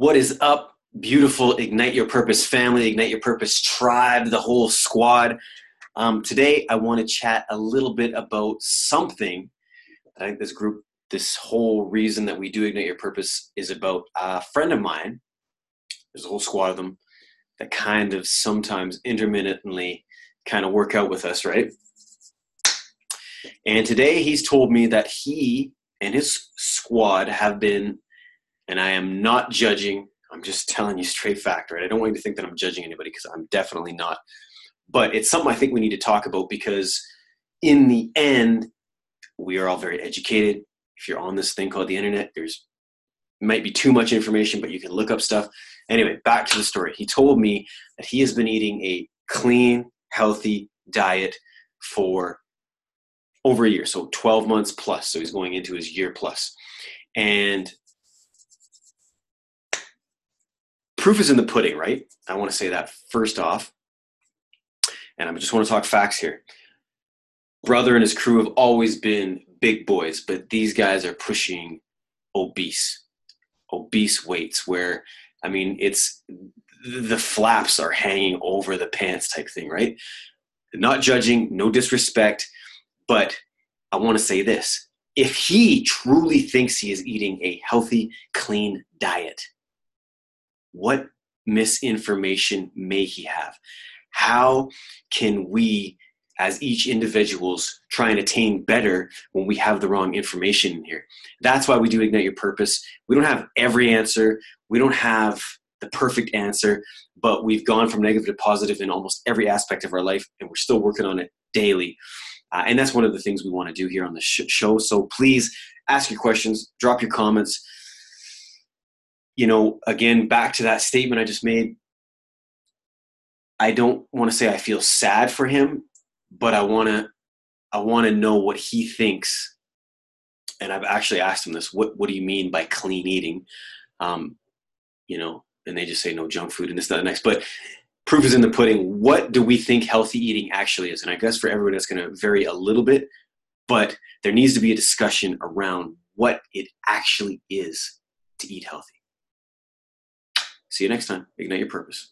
What is up, beautiful Ignite Your Purpose family, Ignite Your Purpose tribe, the whole squad? Um, today, I want to chat a little bit about something that I think this group, this whole reason that we do Ignite Your Purpose is about. A friend of mine, there's a whole squad of them that kind of sometimes intermittently kind of work out with us, right? And today, he's told me that he and his squad have been and I am not judging. I'm just telling you straight fact, right? I don't want you to think that I'm judging anybody because I'm definitely not. But it's something I think we need to talk about because in the end, we are all very educated. If you're on this thing called the internet, there's might be too much information, but you can look up stuff. Anyway, back to the story. He told me that he has been eating a clean, healthy diet for over a year, so 12 months plus. So he's going into his year plus. And proof is in the pudding, right? I want to say that first off. And I just want to talk facts here. Brother and his crew have always been big boys, but these guys are pushing obese, obese weights where, I mean, it's the flaps are hanging over the pants type thing, right? Not judging, no disrespect, but I want to say this. If he truly thinks he is eating a healthy, clean diet, what misinformation may he have? How can we, as each individuals, try and attain better when we have the wrong information in here? That's why we do Ignite Your Purpose. We don't have every answer, we don't have the perfect answer, but we've gone from negative to positive in almost every aspect of our life, and we're still working on it daily. Uh, and that's one of the things we want to do here on the sh- show. So please ask your questions, drop your comments you know, again, back to that statement I just made, I don't want to say I feel sad for him, but I want to, I want to know what he thinks. And I've actually asked him this: What What do you mean by clean eating? Um, you know, and they just say no junk food and this, that, and next. But proof is in the pudding. What do we think healthy eating actually is? And I guess for everyone, it's going to vary a little bit, but there needs to be a discussion around what it actually is to eat healthy. See you next time. Ignite your purpose.